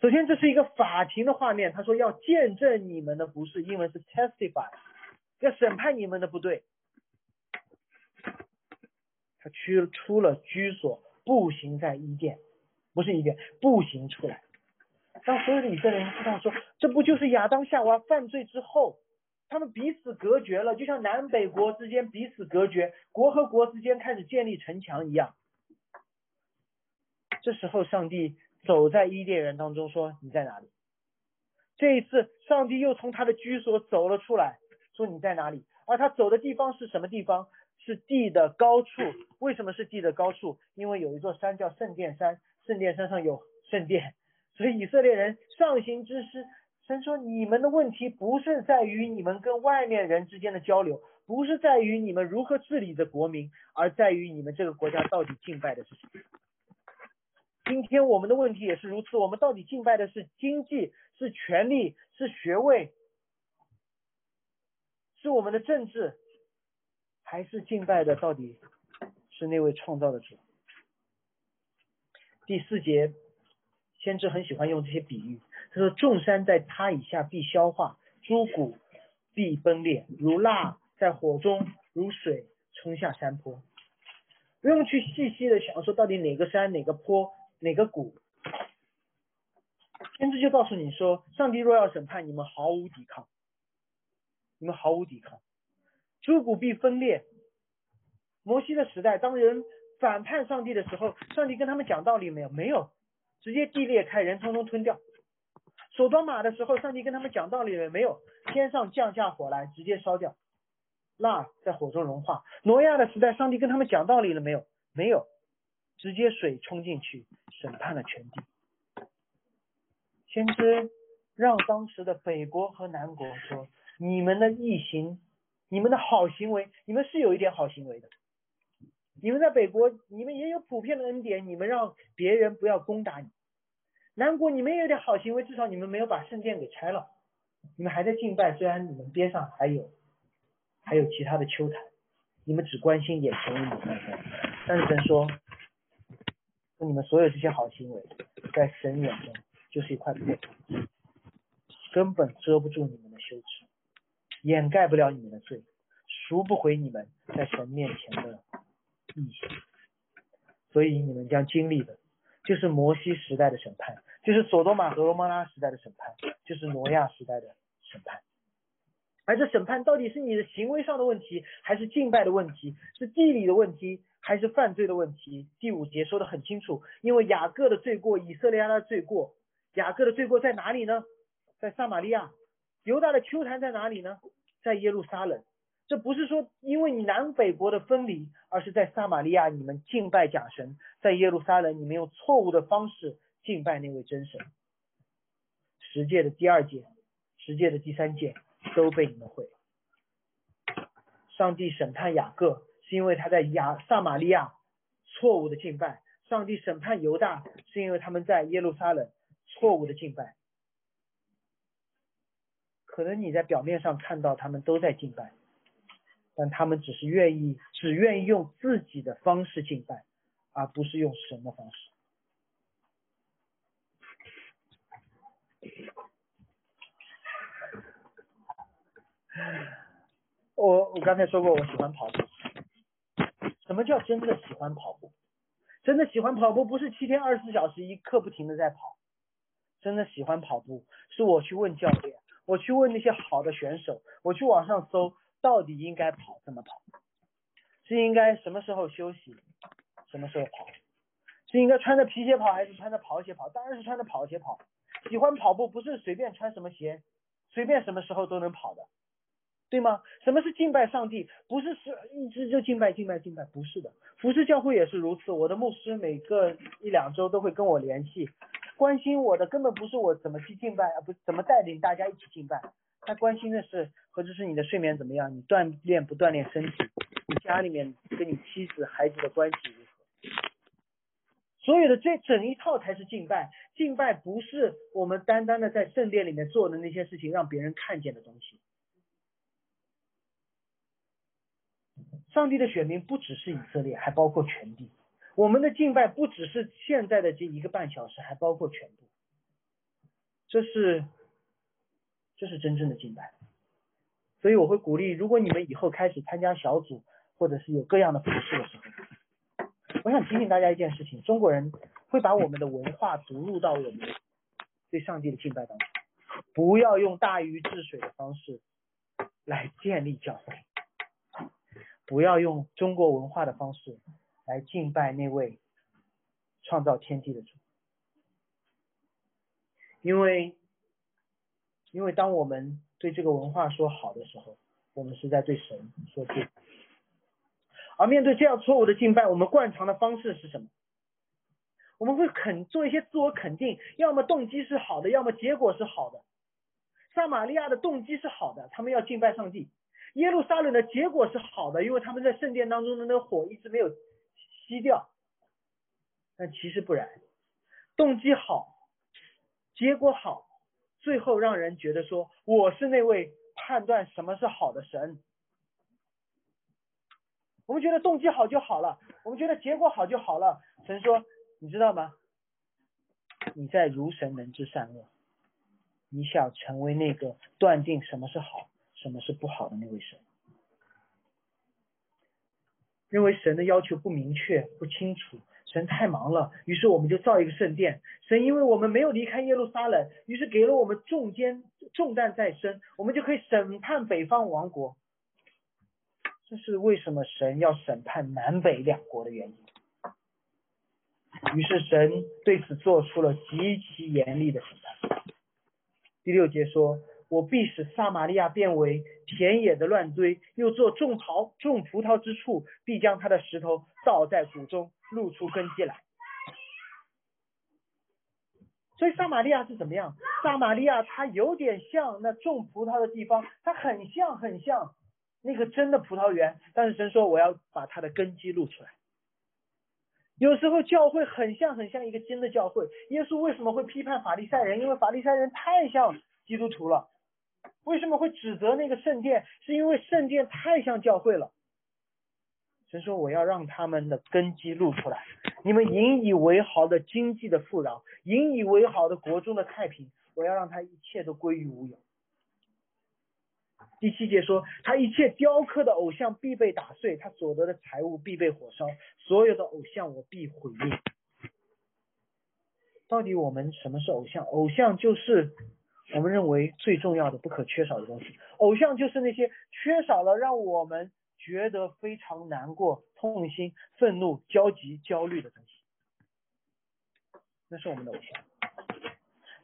首先这是一个法庭的画面，他说要见证你们的不是，英文是 testify，要审判你们的不对。他去出了居所，步行在伊甸。不是一点步行出来，当所有的以色列人知道说，这不就是亚当夏娃犯罪之后，他们彼此隔绝了，就像南北国之间彼此隔绝，国和国之间开始建立城墙一样。这时候，上帝走在伊甸园当中，说：“你在哪里？”这一次，上帝又从他的居所走了出来，说：“你在哪里？”而他走的地方是什么地方？是地的高处。为什么是地的高处？因为有一座山叫圣殿山。圣殿山上有圣殿，所以以色列人上行之师，神说你们的问题不是在于你们跟外面人之间的交流，不是在于你们如何治理的国民，而在于你们这个国家到底敬拜的是谁。今天我们的问题也是如此，我们到底敬拜的是经济，是权力，是学位，是我们的政治，还是敬拜的到底是那位创造的主？第四节，先知很喜欢用这些比喻。他说：“众山在他以下必消化，诸谷必崩裂，如蜡在火中，如水冲下山坡。”不用去细细的想说到底哪个山、哪个坡、哪个谷。先知就告诉你说：“上帝若要审判你们，毫无抵抗，你们毫无抵抗，诸谷必分裂。”摩西的时代，当人。反叛上帝的时候，上帝跟他们讲道理没有？没有，直接地裂开，人通通吞掉。手端马的时候，上帝跟他们讲道理了没有？天上降下火来，直接烧掉，蜡在火中融化。挪亚的时代，上帝跟他们讲道理了没有？没有，直接水冲进去，审判了全地。先知让当时的北国和南国说，你们的异行，你们的好行为，你们是有一点好行为的。你们在北国，你们也有普遍的恩典，你们让别人不要攻打你。南国你们也有点好行为，至少你们没有把圣殿给拆了，你们还在敬拜，虽然你们边上还有还有其他的秋坛，你们只关心眼前一亩三分。但是神说，说你们所有这些好行为，在神眼中就是一块破土，根本遮不住你们的羞耻，掩盖不了你们的罪，赎不回你们在神面前的。异形，所以你们将经历的，就是摩西时代的审判，就是索多玛和罗摩拉时代的审判，就是挪亚时代的审判。而这审判到底是你的行为上的问题，还是敬拜的问题，是地理的问题，还是犯罪的问题？第五节说的很清楚，因为雅各的罪过，以色列的罪过，雅各的罪过在哪里呢？在撒玛利亚。犹大的丘坛在哪里呢？在耶路撒冷。这不是说因为你南北国的分离，而是在撒玛利亚你们敬拜假神，在耶路撒冷你们用错误的方式敬拜那位真神。十诫的第二诫、十诫的第三诫都被你们毁。上帝审判雅各，是因为他在亚撒玛利亚错误的敬拜；上帝审判犹大，是因为他们在耶路撒冷错误的敬拜。可能你在表面上看到他们都在敬拜。但他们只是愿意，只愿意用自己的方式敬拜，而不是用神的方式。我我刚才说过，我喜欢跑步。什么叫真的喜欢跑步？真的喜欢跑步不是七天二十四小时一刻不停的在跑。真的喜欢跑步，是我去问教练，我去问那些好的选手，我去网上搜。到底应该跑怎么跑？是应该什么时候休息，什么时候跑？是应该穿着皮鞋跑还是穿着跑鞋跑？当然是穿着跑鞋跑。喜欢跑步不是随便穿什么鞋，随便什么时候都能跑的，对吗？什么是敬拜上帝？不是是一直就敬拜敬拜敬拜，不是的。服饰教会也是如此。我的牧师每个一两周都会跟我联系，关心我的根本不是我怎么去敬拜，而不怎么带领大家一起敬拜。他关心的是，或者是你的睡眠怎么样，你锻炼不锻炼身体，你家里面跟你妻子、孩子的关系如何？所有的这整一套才是敬拜。敬拜不是我们单单的在圣殿里面做的那些事情，让别人看见的东西。上帝的选民不只是以色列，还包括全地。我们的敬拜不只是现在的这一个半小时，还包括全部。这是。这是真正的敬拜，所以我会鼓励，如果你们以后开始参加小组，或者是有各样的服饰的时候，我想提醒大家一件事情：中国人会把我们的文化读入到我们对上帝的敬拜当中，不要用大禹治水的方式来建立教会，不要用中国文化的方式来敬拜那位创造天地的主，因为。因为当我们对这个文化说好的时候，我们是在对神说对。而面对这样错误的敬拜，我们惯常的方式是什么？我们会肯做一些自我肯定，要么动机是好的，要么结果是好的。撒玛利亚的动机是好的，他们要敬拜上帝；耶路撒冷的结果是好的，因为他们在圣殿当中的那个火一直没有熄掉。但其实不然，动机好，结果好。最后让人觉得说我是那位判断什么是好的神，我们觉得动机好就好了，我们觉得结果好就好了。神说，你知道吗？你在如神能知善恶，你想成为那个断定什么是好，什么是不好的那位神。认为神的要求不明确不清楚。神太忙了，于是我们就造一个圣殿。神因为我们没有离开耶路撒冷，于是给了我们重肩重担在身，我们就可以审判北方王国。这是为什么神要审判南北两国的原因。于是神对此做出了极其严厉的审判。第六节说：“我必使撒玛利亚变为田野的乱堆，又做种桃种葡萄之处，必将他的石头倒在谷中。”露出根基来，所以撒玛利亚是怎么样？撒玛利亚它有点像那种葡萄的地方，它很像很像那个真的葡萄园。但是神说我要把它的根基露出来。有时候教会很像很像一个真的教会。耶稣为什么会批判法利赛人？因为法利赛人太像基督徒了。为什么会指责那个圣殿？是因为圣殿太像教会了。神说我要让他们的根基露出来。你们引以为豪的经济的富饶，引以为豪的国中的太平，我要让他一切都归于无有。第七节说，他一切雕刻的偶像必被打碎，他所得的财物必被火烧，所有的偶像我必毁灭。到底我们什么是偶像？偶像就是我们认为最重要的、不可缺少的东西。偶像就是那些缺少了让我们。觉得非常难过、痛心、愤怒、焦急、焦虑的东西，那是我们的偶像。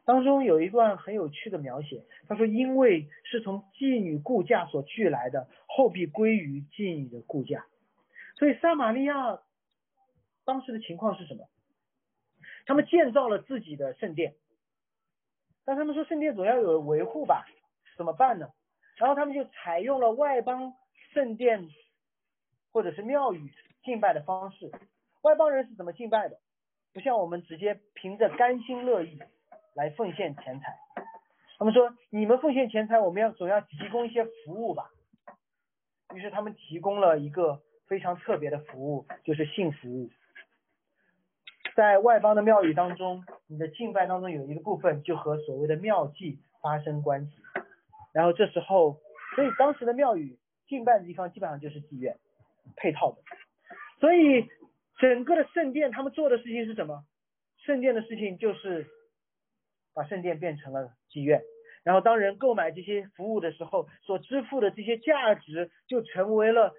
当中有一段很有趣的描写，他说：“因为是从妓女顾家所聚来的，后必归于妓女的顾家。”所以撒玛利亚当时的情况是什么？他们建造了自己的圣殿，但他们说圣殿总要有维护吧？怎么办呢？然后他们就采用了外邦。圣殿或者是庙宇敬拜的方式，外邦人是怎么敬拜的？不像我们直接凭着甘心乐意来奉献钱财。他们说：“你们奉献钱财，我们要总要提供一些服务吧。”于是他们提供了一个非常特别的服务，就是性服务。在外邦的庙宇当中，你的敬拜当中有一个部分就和所谓的庙祭发生关系。然后这时候，所以当时的庙宇。敬拜的地方基本上就是妓院配套的，所以整个的圣殿他们做的事情是什么？圣殿的事情就是把圣殿变成了妓院，然后当人购买这些服务的时候，所支付的这些价值就成为了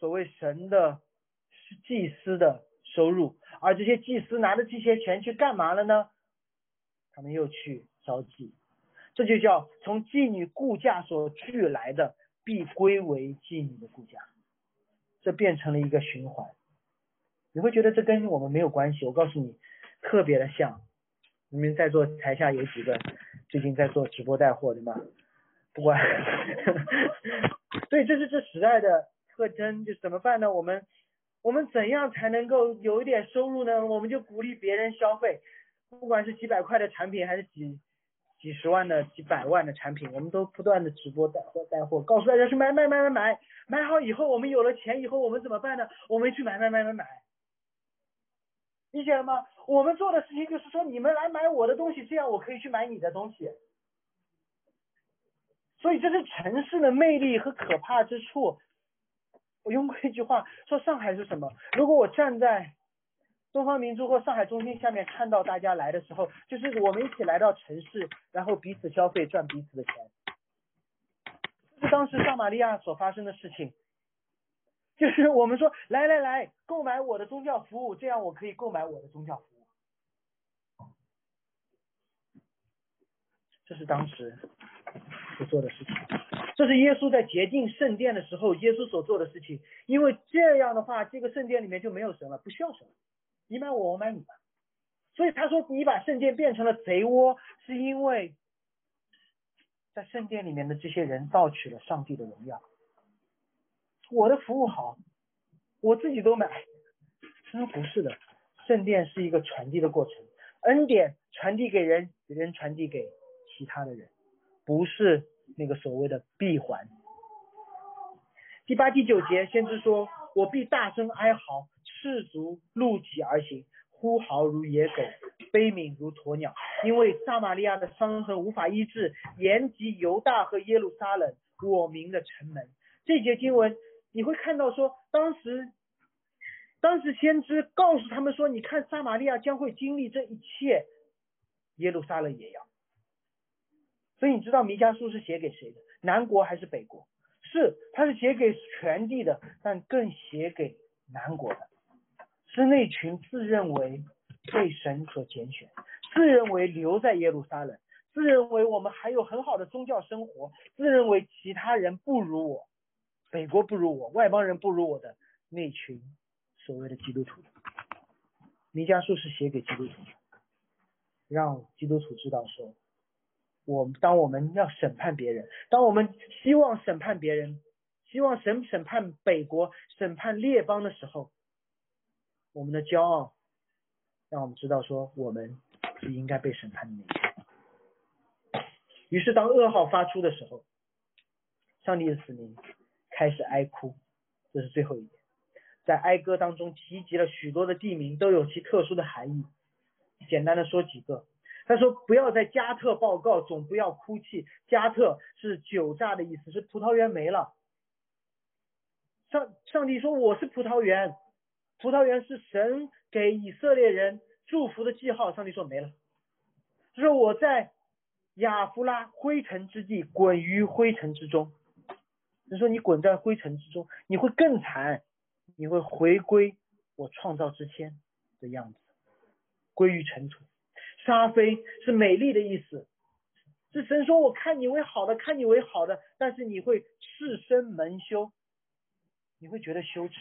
所谓神的祭司的收入，而这些祭司拿着这些钱去干嘛了呢？他们又去招妓，这就叫从妓女雇价所聚来的。必归为妓女的顾家，这变成了一个循环。你会觉得这跟我们没有关系？我告诉你，特别的像。你们在座台下有几个最近在做直播带货的吗？不管，所以这是这时代的特征，就怎么办呢？我们我们怎样才能够有一点收入呢？我们就鼓励别人消费，不管是几百块的产品还是几。几十万的、几百万的产品，我们都不断的直播带货带货，告诉大家去买买买买买，买好以后，我们有了钱以后，我们怎么办呢？我们去买买买买买，理解了吗？我们做的事情就是说，你们来买我的东西，这样我可以去买你的东西。所以这是城市的魅力和可怕之处。我用过一句话说，上海是什么？如果我站在。东方明珠或上海中心下面看到大家来的时候，就是我们一起来到城市，然后彼此消费赚彼此的钱。这是当时撒玛利亚所发生的事情，就是我们说来来来购买我的宗教服务，这样我可以购买我的宗教服务。这是当时所做的事情，这是耶稣在洁净圣殿的时候耶稣所做的事情，因为这样的话，这个圣殿里面就没有神了，不需要神。你买我，我买你吧。所以他说你把圣殿变成了贼窝，是因为在圣殿里面的这些人盗取了上帝的荣耀。我的服务好，我自己都买。他说不是的，圣殿是一个传递的过程，恩典传递给人，人传递给其他的人，不是那个所谓的闭环。第八、第九节，先知说：“我必大声哀嚎。”赤足露体而行，呼嚎如野狗，悲悯如鸵鸟。因为撒玛利亚的伤痕无法医治，延及犹大和耶路撒冷，我民的城门。这节经文你会看到说，当时，当时先知告诉他们说，你看撒玛利亚将会经历这一切，耶路撒冷也要。所以你知道弥迦书是写给谁的？南国还是北国？是，他是写给全地的，但更写给南国的。是那群自认为被神所拣选，自认为留在耶路撒冷，自认为我们还有很好的宗教生活，自认为其他人不如我，北国不如我，外邦人不如我的那群所谓的基督徒。弥迦书是写给基督徒的。让基督徒知道说，我们当我们要审判别人，当我们希望审判别人，希望审审判北国、审判列邦的时候，我们的骄傲让我们知道说，我们是应该被审判的那个。于是，当噩耗发出的时候，上帝的子民开始哀哭。这是最后一点，在哀歌当中提及了许多的地名，都有其特殊的含义。简单的说几个，他说不要在加特报告，总不要哭泣。加特是酒榨的意思，是葡萄园没了。上上帝说我是葡萄园，葡萄园是神给以色列人祝福的记号。上帝说没了，他说我在亚弗拉灰尘之地滚于灰尘之中。他说你滚在灰尘之中，你会更惨，你会回归我创造之前的样子。归于尘土，沙飞是美丽的意思，是神说我看你为好的，看你为好的，但是你会赤身蒙羞，你会觉得羞耻。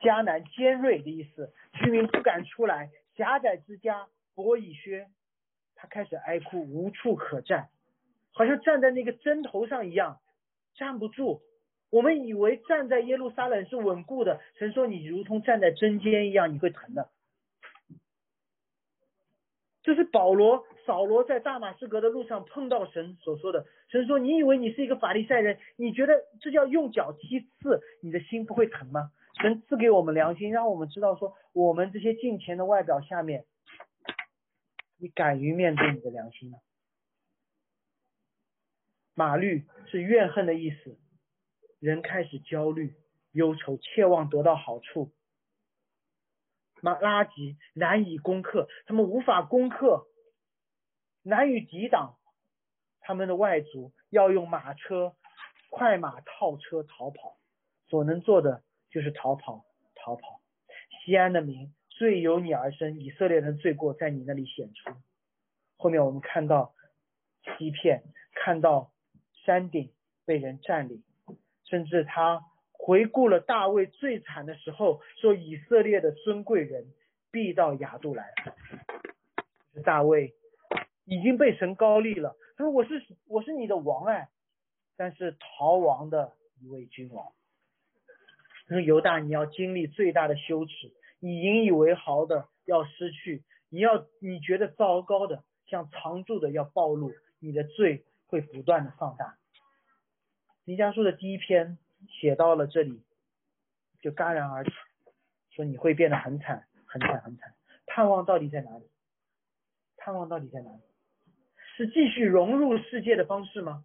迦南尖锐的意思，居民不敢出来，狭窄之家，薄以靴，他开始哀哭，无处可站，好像站在那个针头上一样，站不住。我们以为站在耶路撒冷是稳固的，神说你如同站在针尖一样，你会疼的。这是保罗、扫罗在大马士革的路上碰到神所说的。神说：“你以为你是一个法利赛人？你觉得这叫用脚踢刺，你的心不会疼吗？”神赐给我们良心，让我们知道说，我们这些金钱的外表下面，你敢于面对你的良心吗？马律是怨恨的意思，人开始焦虑、忧愁，切望得到好处。垃垃圾难以攻克，他们无法攻克，难以抵挡。他们的外族要用马车、快马套车逃跑，所能做的就是逃跑，逃跑。西安的名罪由你而生，以色列人罪过在你那里显出。后面我们看到欺骗，看到山顶被人占领，甚至他。回顾了大卫最惨的时候，说以色列的尊贵人必到亚杜来。大卫已经被神高立了，他说我是我是你的王哎，但是逃亡的一位君王。他说犹大你要经历最大的羞耻，你引以为豪的要失去，你要你觉得糟糕的像藏住的要暴露，你的罪会不断的放大。弥迦书的第一篇。写到了这里，就戛然而止，说你会变得很惨，很惨，很惨。盼望到底在哪里？盼望到底在哪里？是继续融入世界的方式吗？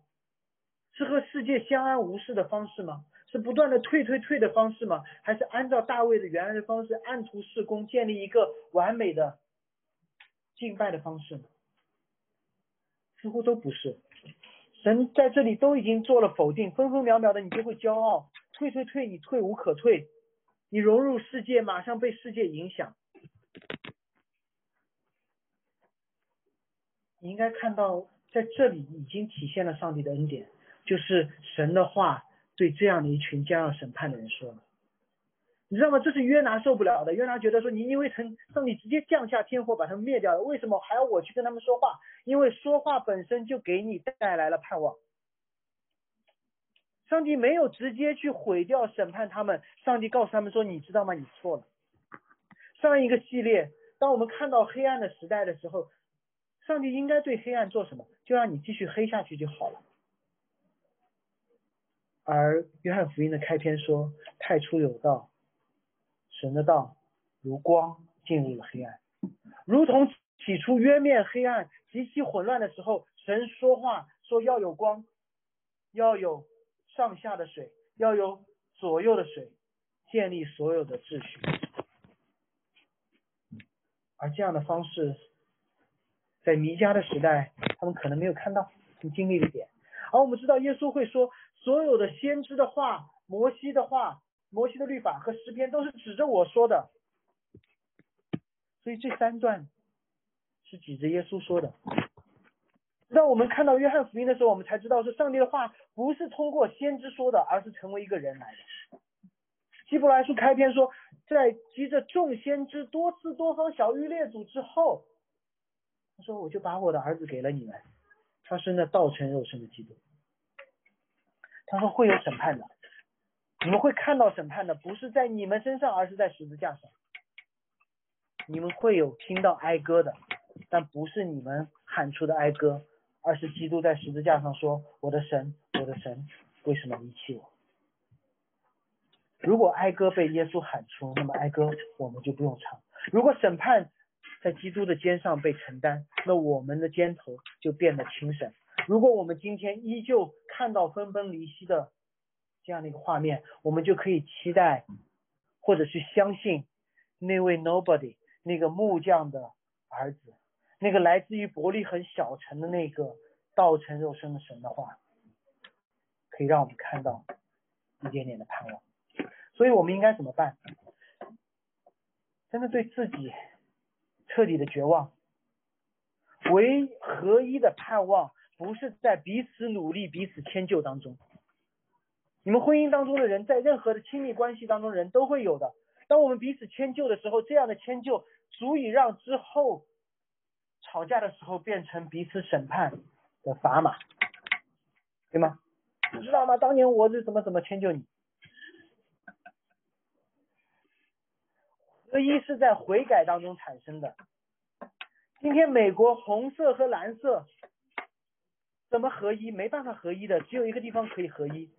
是和世界相安无事的方式吗？是不断的退退退的方式吗？还是按照大卫的原来的方式，按图施工，建立一个完美的敬拜的方式呢？似乎都不是。神在这里都已经做了否定，分分秒秒的你就会骄傲，退退退，你退无可退，你融入世界，马上被世界影响。你应该看到，在这里已经体现了上帝的恩典，就是神的话对这样的一群将要审判的人说了。你知道吗？这是约拿受不了的。约拿觉得说，你因为曾上帝直接降下天火把他们灭掉了，为什么还要我去跟他们说话？因为说话本身就给你带来了盼望。上帝没有直接去毁掉审判他们，上帝告诉他们说，你知道吗？你错了。上一个系列，当我们看到黑暗的时代的时候，上帝应该对黑暗做什么？就让你继续黑下去就好了。而约翰福音的开篇说，太初有道。神的道如光进入了黑暗，如同起初约面黑暗极其混乱的时候，神说话说要有光，要有上下的水，要有左右的水，建立所有的秩序。而这样的方式，在弥迦的时代，他们可能没有看到，你经历了点。而我们知道，耶稣会说所有的先知的话，摩西的话。摩西的律法和诗篇都是指着我说的，所以这三段是指着耶稣说的。让我们看到约翰福音的时候，我们才知道是上帝的话不是通过先知说的，而是成为一个人来的。希伯来书开篇说，在集着众先知多次多方小玉列祖之后，他说我就把我的儿子给了你们，他是那道成肉身的基督。他说会有审判的，你们会看到审判的，不是在你们身上，而是在十字架上。你们会有听到哀歌的，但不是你们喊出的哀歌，而是基督在十字架上说：“我的神，我的神，为什么离弃我？”如果哀歌被耶稣喊出，那么哀歌我们就不用唱；如果审判在基督的肩上被承担，那我们的肩头就变得轻省。如果我们今天依旧看到分崩离析的这样的一个画面，我们就可以期待或者去相信那位 Nobody。那个木匠的儿子，那个来自于伯利恒小城的那个道成肉身的神的话，可以让我们看到一点点的盼望。所以我们应该怎么办？真的对自己彻底的绝望，唯合一的盼望不是在彼此努力、彼此迁就当中。你们婚姻当中的人，在任何的亲密关系当中，人都会有的。当我们彼此迁就的时候，这样的迁就足以让之后吵架的时候变成彼此审判的砝码，对吗？你知道吗？当年我是怎么怎么迁就你？合一是在悔改当中产生的。今天美国红色和蓝色怎么合一？没办法合一的，只有一个地方可以合一，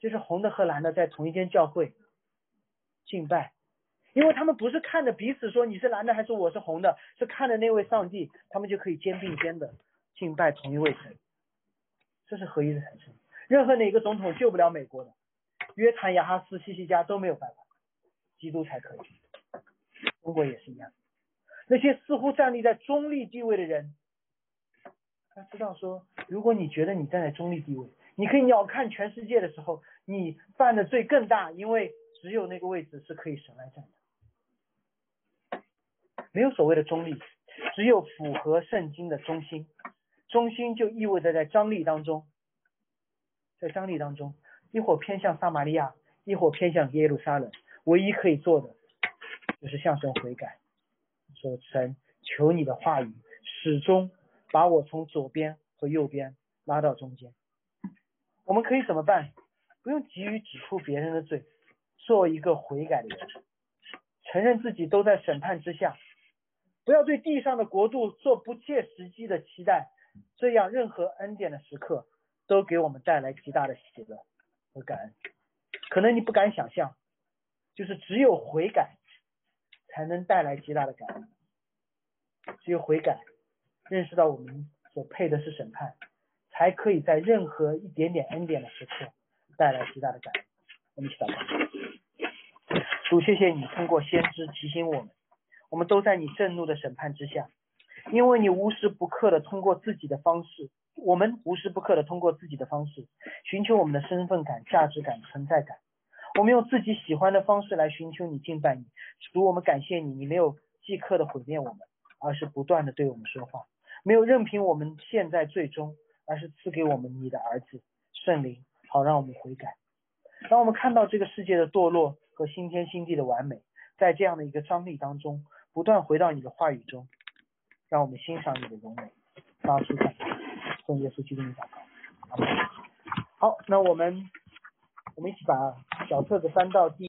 就是红的和蓝的在同一间教会。敬拜，因为他们不是看着彼此说你是蓝的还是我是红的，是看着那位上帝，他们就可以肩并肩的敬拜同一位神，这是合一的产生。任何哪个总统救不了美国的，约坦、亚哈斯、西西加都没有办法，基督才可以。中国也是一样，那些似乎站立在中立地位的人，他知道说，如果你觉得你站在中立地位，你可以鸟瞰全世界的时候，你犯的罪更大，因为。只有那个位置是可以神来站的，没有所谓的中立，只有符合圣经的中心。中心就意味着在张力当中，在张力当中，一会儿偏向撒玛利亚，一会儿偏向耶路撒冷。唯一可以做的就是向神悔改，说神，求你的话语始终把我从左边和右边拉到中间。我们可以怎么办？不用急于指出别人的罪。做一个悔改的人，承认自己都在审判之下，不要对地上的国度做不切实际的期待，这样任何恩典的时刻都给我们带来极大的喜乐和感恩。可能你不敢想象，就是只有悔改才能带来极大的感恩，只有悔改，认识到我们所配的是审判，还可以在任何一点点恩典的时刻带来极大的感恩。我们一起祷告。主，谢谢你通过先知提醒我们，我们都在你震怒的审判之下，因为你无时不刻的通过自己的方式，我们无时不刻的通过自己的方式寻求我们的身份感、价值感、存在感。我们用自己喜欢的方式来寻求你、敬拜你。主，我们感谢你，你没有即刻的毁灭我们，而是不断的对我们说话，没有任凭我们现在最终，而是赐给我们你的儿子圣灵，好让我们悔改。当我们看到这个世界的堕落。和新天新地的完美，在这样的一个张力当中，不断回到你的话语中，让我们欣赏你的荣美，发出赞美，奉耶稣基督的祷告。好，那我们我们一起把小册子翻到第。